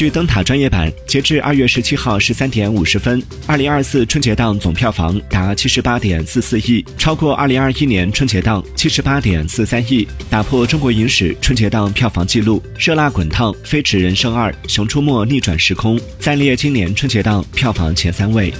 据灯塔专业版截至二月十七号十三点五十分二零二四春节档总票房达七十八点四四亿超过二零二一年春节档七十八点四三亿打破中国影史春节档票房纪录热辣滚烫飞驰人生二熊出没逆转时空暂列今年春节档票房前三位。